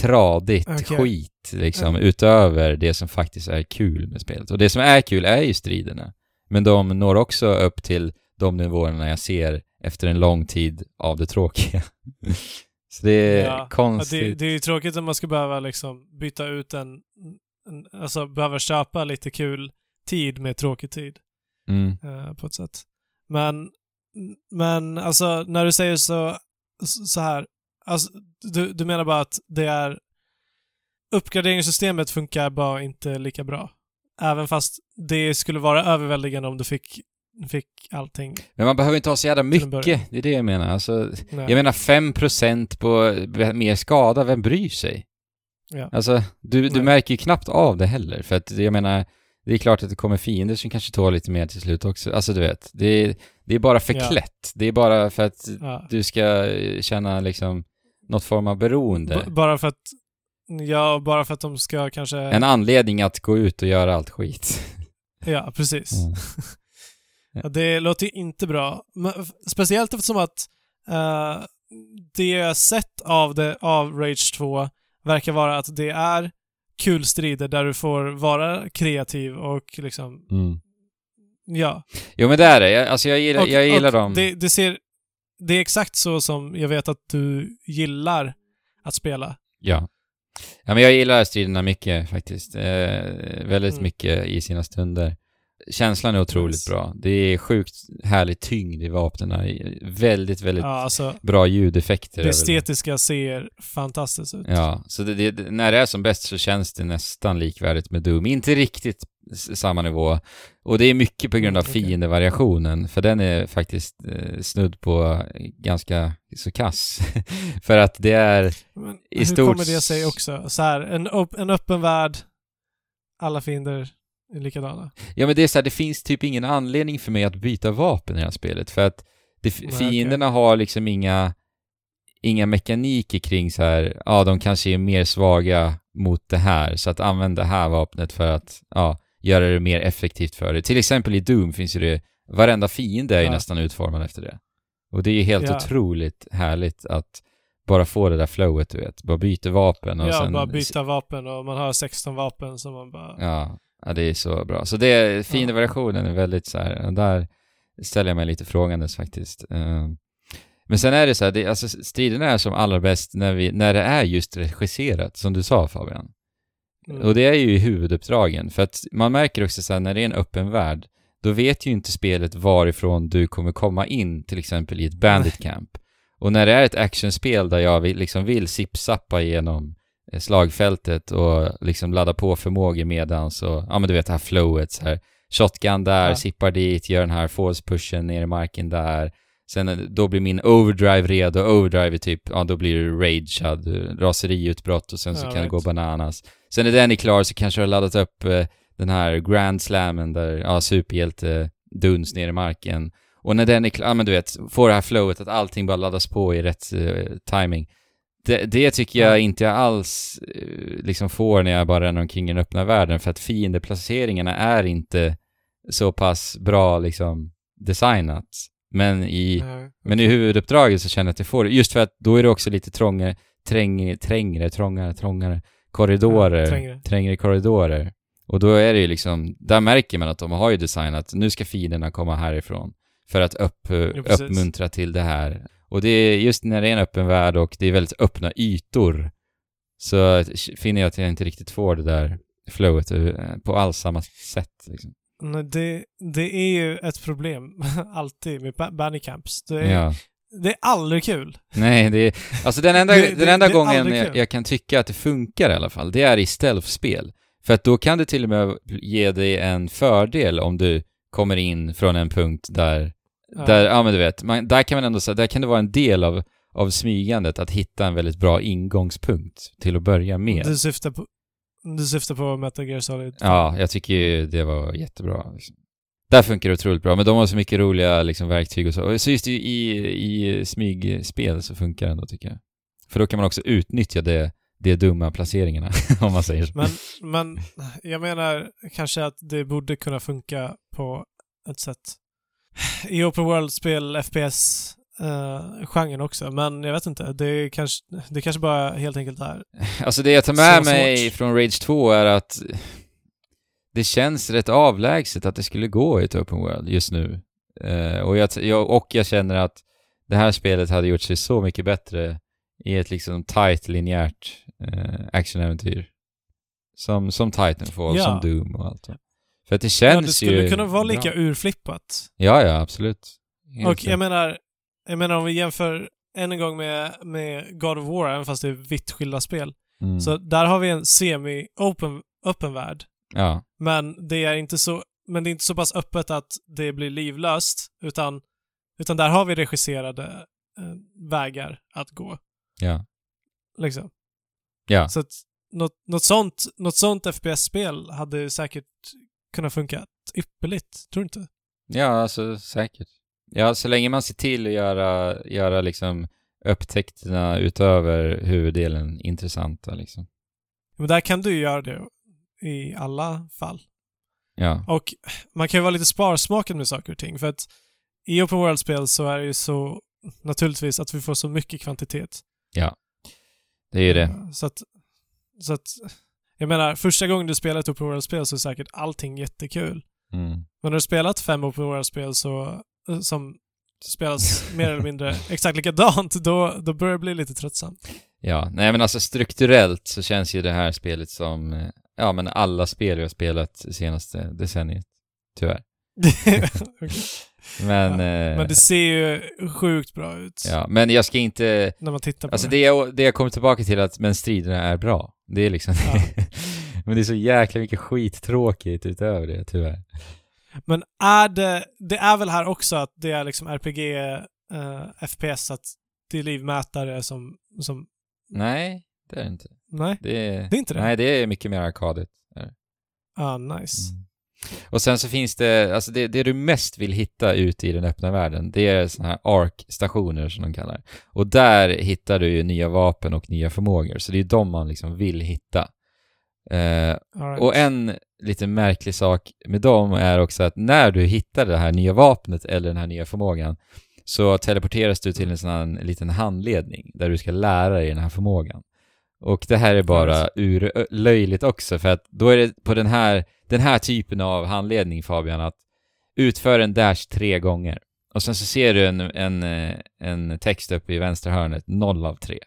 tradigt Okej. skit liksom utöver det som faktiskt är kul med spelet. Och det som är kul är ju striderna. Men de når också upp till de nivåerna jag ser efter en lång tid av det tråkiga. så det är Ja. Konstigt. det, det är ju tråkigt om man ska behöva liksom byta ut en, en alltså behöva köpa lite kul tid med tråkig tid Mm. eh, på ett sätt. Men, men alltså när du säger så, så här, alltså, du, du menar bara att det är uppgraderingssystemet funkar bara inte lika bra. Även fast det skulle vara överväldigande om du fick, fick allting. Men man behöver inte ha så jävla mycket, det är det jag menar. Alltså, jag menar 5% på mer skada, vem bryr sig? Ja. Alltså, du, du Nej. märker ju knappt av det heller, för att jag menar, det är klart att det kommer fiender som kanske tål lite mer till slut också. Alltså du vet, det är, det är bara förklätt. Det är bara för att Ja. du ska känna liksom något form av beroende. B- bara för att Ja, bara för att de ska kanske... En anledning att gå ut och göra allt skit. Ja, precis. Mm. Ja, det låter ju inte bra. Speciellt eftersom att eh, det jag sett av, det, av Rage 2 verkar vara att det är kul strider där du får vara kreativ och liksom, Mm. ja. Jo men det är det. Jag, alltså jag gillar, Och, jag gillar dem. Det, det ser... Det är exakt så som jag vet att du gillar att spela. Ja. Ja men jag gillar striderna mycket faktiskt. Eh, väldigt Mm. mycket i sina stunder. Känslan är otroligt Nice. bra. Det är sjukt härlig tyngd i vapnen. Väldigt, väldigt Ja, alltså, bra ljudeffekter. det estetiska ser fantastiskt ut. Ja, så det, det, när det är som bäst så känns det nästan likvärdigt med Doom. Inte riktigt samma nivå. Och det är mycket på grund av Mm, fiendevariationen, för den är faktiskt eh, snudd på ganska så kass. för att det är, Men I hur stort kommer det sig också? Så här, en, en öppen värld, alla fiender likadana. ja men det är så här, det finns typ ingen anledning för mig att byta vapen i det här spelet, för att det, fienderna har liksom inga inga mekaniker kring så här, ja, de kanske är mer svaga mot det här, så att använda det här vapnet för att, ja, göra det mer effektivt för dig. Till exempel i Doom finns ju det, varenda fiende är ju Ja. nästan utformad efter det. Och det är ju helt Ja. otroligt härligt att bara få det där flowet, du vet. Bara byta vapen och ja, sen... bara byta vapen och man har 16 vapen som man bara... Ja, ja, det är så bra. Så det, fina Ja. versionen är väldigt så här, där ställer jag mig lite frågandes faktiskt. Eh, Men sen är det så här, det, alltså striderna är som allra bäst när, vi, när det är just regisserat, som du sa Fabian. Mm. Och det är ju huvuduppdragen, för att man märker också så här, när det är en öppen värld, då vet ju inte spelet varifrån du kommer komma in, till exempel i ett bandit camp. Och när det är ett actionspel där jag vill, liksom vill zip-zappa igenom eh, slagfältet och liksom ladda på förmågor medans och, ja men du vet det här flowet så här. Shotgun där, Ja. zippar dit, gör den här force pushen ner i marken där. Sen eh, då blir min overdrive redo, overdrive är typ, ja då blir det ragead, eh, raseriutbrott och sen så Ja, kan det gå bananas. Sen när den är klar så kanske du har laddat upp eh, den här grand slammen där, ja superhjälte duns ner i marken. Och när den är klar, ja men du vet, får det här flowet att allting bara laddas på i rätt eh, timing. Det, det tycker jag Ja. inte jag alls eh, liksom får när jag bara ränner omkring i den öppna världen för att fiendeplaceringarna är inte så pass bra liksom designat. Men i, Ja. men i huvuduppdraget så känner jag att jag får det. Just för att då är det också lite trångare, träng, trängre, trångare, trångare korridorer. Ja, trängre. trängre korridorer. Och då är det ju liksom, där märker man att de har ju designat, nu ska fienderna komma härifrån. För att upp, precis. uppmuntra till det här. Och det är just när det är en öppen värld och det är väldigt öppna ytor. Så finner jag att jag inte riktigt får det där flowet eh, på alls samma sätt. Liksom. Nej, det, det är ju ett problem, alltid, med ba- bunny camps. Det är, Ja. det är aldrig kul. Nej, det är, alltså den enda, Det- den enda det gången jag, jag kan tycka att det funkar i alla fall, det är i stealth-spel. För att då kan det till och med ge dig en fördel om du kommer in från en punkt där. Där, ja men du vet, man, där kan man ändå säga, där kan det vara en del av, av smygandet att hitta en väldigt bra ingångspunkt till att börja med. Du syftar på, du syftar på Metal Gear Solid? Ja, jag tycker ju det var jättebra. Liksom. Där funkar det otroligt bra, men de har så mycket roliga liksom, verktyg och så. Så just i, i, i smygspel så funkar det ändå tycker jag. För då kan man också utnyttja det, de dumma placeringarna, om man säger så. Men, men jag menar kanske att det borde kunna funka på ett sätt. I Open World-spel, FPS, eh, också. Men jag vet inte. Det kanske, det kanske bara helt enkelt är... Alltså det jag tar med Så mig svårt. från Rage 2 är att det känns rätt avlägset att det skulle gå i ett open world just nu. Eh, och, jag, jag, och jag känner att det här spelet hade gjort sig så mycket bättre i ett liksom tight, linjärt eh, actionäventyr. Som, som Titanfall, Ja. som Doom och allt. För att det Ja, känns det skulle ju kunna vara lika bra. urflippat. Ja, ja, absolut. Helt Och jag menar, jag menar om vi jämför än en gång med, med God of War, även fast det är vitt skilda spel. Mm. Så där har vi en semi-open öppen värld. Ja, Men det är inte så, men det är inte så pass öppet att det blir livlöst, utan, utan där har vi regisserade eh, vägar att gå. ja, Liksom. ja. Så att något, något sånt, något sånt FPS-spel hade säkert kunnat funka ypperligt, tror du inte? Ja, alltså säkert. Ja, så länge man ser till att göra, göra liksom upptäckterna utöver huvuddelen intressanta liksom. Men där kan du ju göra det i alla fall. Ja, Och man kan ju vara lite sparsmakad med saker och ting, för att i Open World-spel så är det ju så naturligtvis att vi får så mycket kvantitet. det är ju det. Eh, Så att, så att, jag menar, första gången du spelar ett Open World-spel så är säkert allting jättekul. Mm. Men när du har spelat fem Open World-spel så, eh, som spelas mer eller mindre exakt likadant, då, då börjar det bli lite tröttsamt. Ja, nej men alltså strukturellt så känns ju det här spelet som, eh, ja men alla spel vi har spelat det senaste decenniet. Tyvärr. Men, Ja, eh, Men det ser ju sjukt bra ut ja, men jag ska inte, när man tittar på alltså det. det jag, det jag kommer tillbaka till att, men striderna är bra. Det är liksom, Ja. men det är så jäkla mycket skittråkigt utöver det, tyvärr. Men är det, det är väl här också att det är liksom RPG, eh, FPS, att det är livmätare som, som, Nej, det är det inte. nej? Det är, Det är inte det? Nej, det är mycket mer arkadigt. Ah, nice. Mm. Och sen så finns det, alltså det, det du mest vill hitta ute i den öppna världen, det är sådana här ARK-stationer som de kallar Och där hittar du ju nya vapen och nya förmågor, så det är de man liksom vill hitta. Eh, right. och en lite märklig sak med dem är också att när du hittar det här nya vapnet eller den här nya förmågan så teleporteras du till en sån här liten handledning där du ska lära dig den här förmågan. Och det här är bara ur löjligt också för att då är det på den här, den här typen av handledning Fabian att utför en dash tre gånger och sen så ser du en, en, eh, en text uppe i vänstra hörnet, 0 av 3.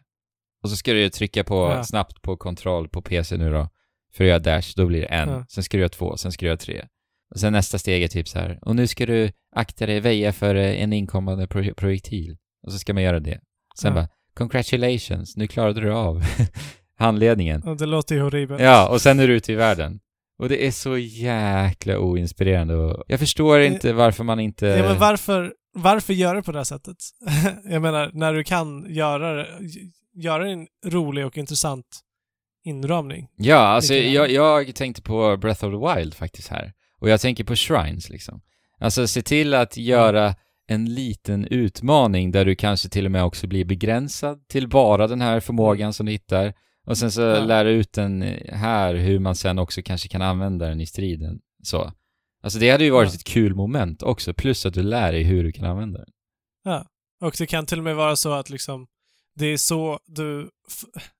Och så ska du trycka på Ja. snabbt på kontroll på PC nu då för att göra dash, då blir det en. Ja. Sen ska du göra två, sen ska du göra tre. Och sen nästa steg är typ så här. och nu ska du akta dig, väja för eh, en inkommande pro- projektil. Och så ska man göra det. Sen Ja. bara, congratulations, nu klarade du av handledningen. Ja, Det låter ju horribelt. Ja, och sen är du ute i världen. Och det är så jäkla oinspirerande och jag förstår Eh, inte varför man inte... Ja, men varför, varför göra det på det här sättet? jag menar, när du kan göra, det- göra en rolig och intressant inramning. Ja, alltså jag, jag tänkte på Breath of the Wild faktiskt här. Och jag tänker på shrines liksom. Alltså se till att göra en liten utmaning där du kanske till och med också blir begränsad till bara den här förmågan som du hittar. Och sen så Ja. du ut den här hur man sen också kanske kan använda den i striden. Så. Alltså det hade ju varit Ja. ett kul moment också, plus att du lär dig hur du kan använda den. Och det kan till och med vara så att liksom det är så du...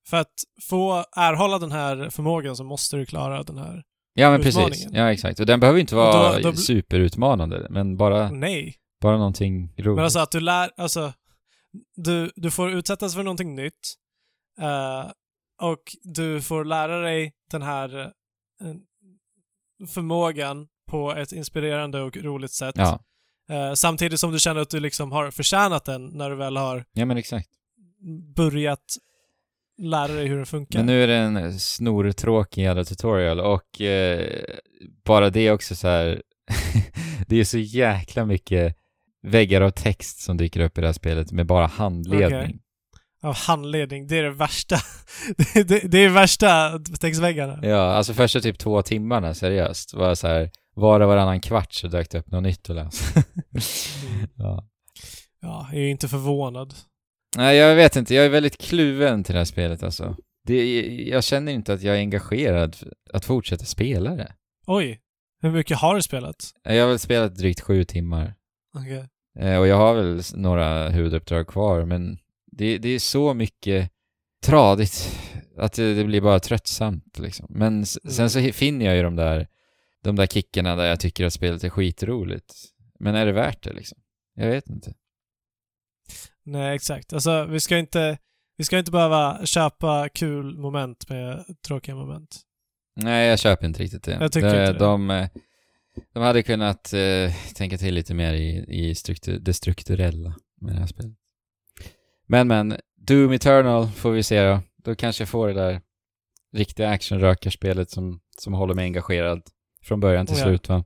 För att få erhålla den här förmågan så måste du klara den här... Ja men precis, ja exakt. Och den behöver inte då- vara då bl- superutmanande, men bara, Nej. Bara någonting roligt. Men alltså att du lär... Alltså, du, du får utsättas för någonting nytt. eh, och du får lära dig den här eh, förmågan på ett inspirerande och roligt sätt. Ja, Eh, samtidigt som du känner att du liksom har förtjänat den när du väl har ja men exakt. börjat lära dig hur den funkar. Men nu är det en snortråkig jävla tutorial och eh, bara det också så här. det är så jäkla mycket väggar av text som dyker upp i det här spelet med bara handledning. Okej. Av handledning, det är det värsta. det, det, det är värsta textväggarna. Ja, alltså första typ två timmarna seriöst var så här var och varannan kvart så dök det upp något nytt att läsa. ja. Ja, jag är ju inte förvånad. Nej, jag vet inte. Jag är väldigt kluven till det här spelet alltså. Det, jag känner inte att jag är engagerad att fortsätta spela det. Oj, hur mycket har du spelat? Jag har väl spelat drygt sju timmar. Okej. Eh, och jag har väl några huvuduppdrag kvar, men det, det är så mycket tradigt att det, det blir bara tröttsamt liksom. Men Mm. sen så finner jag ju de där, de där kickarna där jag tycker att spelet är skitroligt. Men är det värt det liksom? Jag vet inte. Nej, exakt. Alltså, vi ska inte... Vi ska inte behöva köpa kul moment med tråkiga moment. Nej, jag köper inte riktigt det. Jag tycker de, inte det. De, eh, de hade kunnat eh, tänka till lite mer i, i struktur, det strukturella med det här spelet. Men, men, Doom Eternal får vi se då. Då kanske jag får det där riktiga actionrökarspelet som, som håller mig engagerad från början till Ja. slut va.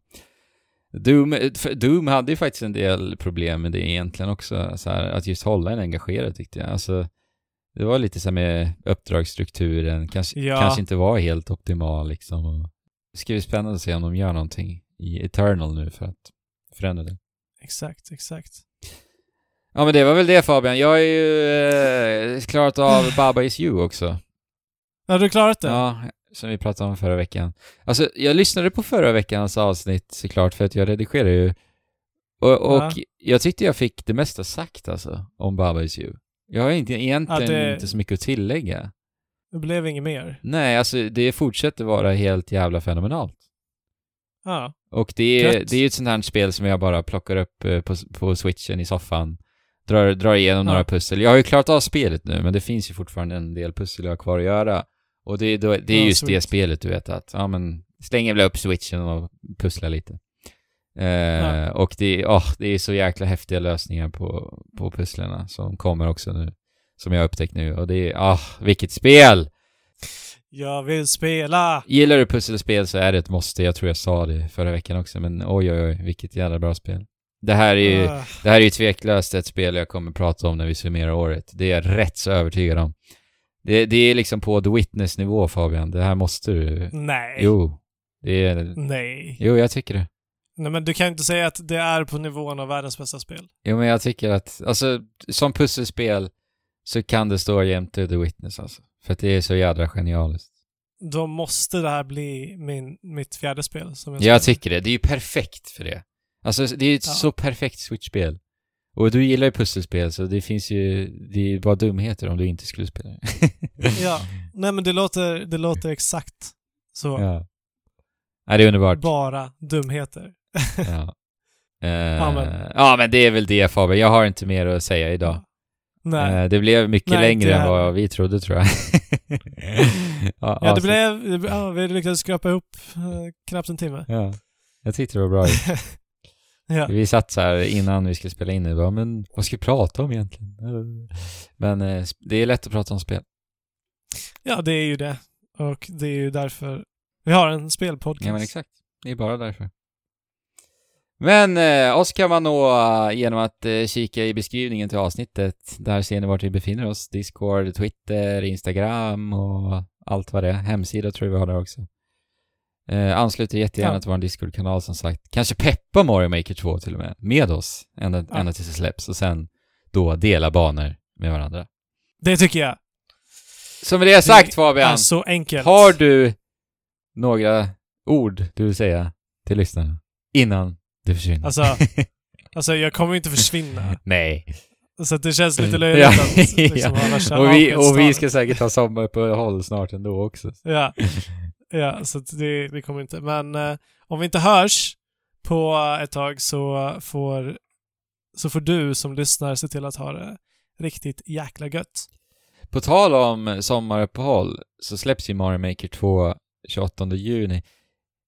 Doom, Doom hade ju faktiskt en del problem med det egentligen också, så här, att just hålla en engagerad tyckte jag. Alltså, det var lite så här med uppdragsstrukturen, kanske, Ja. kanske inte var helt optimal liksom. Det ska bli spännande att se om de gör någonting i Eternal nu för att förändra det. Exakt, exakt. Ja men det var väl det Fabian, jag har ju eh, klarat av Baba Is You också. Har du klarat det? Ja, som vi pratade om förra veckan. Alltså, jag lyssnade på förra veckans avsnitt såklart för att jag redigerar ju. Och, och Ja. jag tyckte jag fick det mesta sagt alltså, om Baba Is You. Jag har inte, egentligen Ja, det- inte så mycket att tillägga. Det blev inget mer. Nej, alltså det fortsätter vara helt jävla fenomenalt. Ja. Och det är, Gött. det är ju ett sånt här spel som jag bara plockar upp eh, på, på switchen i soffan. Drar, drar igenom Ja. några pussel. Jag har ju klarat av spelet nu, men det finns ju fortfarande en del pussel jag har kvar att göra. Och det, är då, det är Ja, just det sweet. spelet, du vet att, ja men, slänger väl upp switchen och pusslar lite. Eh, Och det, åh, det är så jäkla häftiga lösningar på, på pusslerna som kommer också nu. Som jag har upptäckt nu. Och det är, ah, vilket spel! Jag vill spela! Gillar du pusselspel så är det ett måste. Jag tror jag sa det förra veckan också, men oj oj oj, vilket jävla bra spel. Det här är ju, Ah, det här är ju tveklöst ett spel jag kommer prata om när vi summerar året. Det är jag rätt så övertygad om. Det, det är liksom på The Witness-nivå Fabian. Det här måste du... nej. Jo. Det är... Nej. Jo, jag tycker det. Nej, men du kan inte säga att det är på nivån av världens bästa spel. Jo, men jag tycker att, alltså, som pusselspel så kan det stå jämte The Witness alltså. För att det är så jädra genialiskt. Då måste det här bli min, mitt fjärde spel. Som jag, Jag tycker det. Det är ju perfekt för det. Alltså, det är ju ett Ja. så perfekt Switch-spel. Och du gillar ju pusselspel, så det finns ju... Det är ju bara dumheter om du inte skulle spela det. Ja. Nej, men det låter, det låter exakt så. ja. Nej, det är underbart. Bara dumheter. Ja. Eh, Ja, men- ja, men det är väl det Fabian. Jag har inte mer att säga idag. Nej. Eh, det blev mycket Nej, längre än vad vi trodde tror jag. ja, Ja, det blev... Ja, vi lyckades skrapa ihop eh, knappt en timme. Ja. Jag tyckte det var bra. Ja. Vi satt så här innan vi skulle spela in det bara, men vad ska vi prata om egentligen? Men eh, det är lätt att prata om spel. ja, det är ju det. Och det är ju därför vi har en spelpodcast. Ja men exakt. Det är bara därför. Men eh, oss kan man nå eh, genom att eh, kika i beskrivningen till avsnittet. Där ser ni vart vi befinner oss. Discord, Twitter, Instagram och allt vad det är. Hemsida tror jag vi har där också. Eh, anslut er jättegärna Ja. till vår Discord-kanal som sagt. Kanske peppa Mario Maker 2 till och med. Med oss. Ända, Ja. ända tills det släpps. Och sen då dela banor med varandra. Det tycker jag. Så med det sagt Det Fabian. så enkelt. Har du några ord du vill säga till lyssnarna innan du försvinner? Alltså, alltså jag kommer ju inte försvinna. Nej. Så det känns lite löjligt Ja, att liksom ja. värsta Och vi, och vi ska säkert ha sommaruppehåll snart ändå också. Ja, ja så det, det kommer inte. Men eh, om vi inte hörs på ett tag så får, så får du som lyssnar se till att ha det riktigt jäkla gött. På tal om sommaruppehåll så släpps ju Mario Maker 2 28 juni.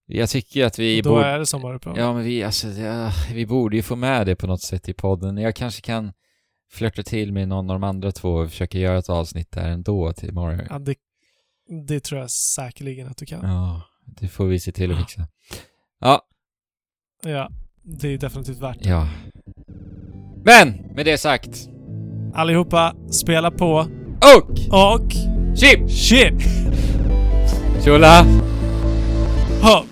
Jag tycker att vi Då borde... är det sommaruppehåll. Ja, men vi, alltså, ja, vi borde ju få med det på något sätt i podden. Jag kanske kan flörta till med någon av de andra två och försöka göra ett avsnitt där ändå till Mario. Ja, det, det tror jag säkerligen att du kan. Ja, det får vi se till att fixa. Ja, Ja, det är definitivt värt det. ja. Men, med det sagt. Allihopa, spela på Och! och Chip! chip! Tjola! Hopp!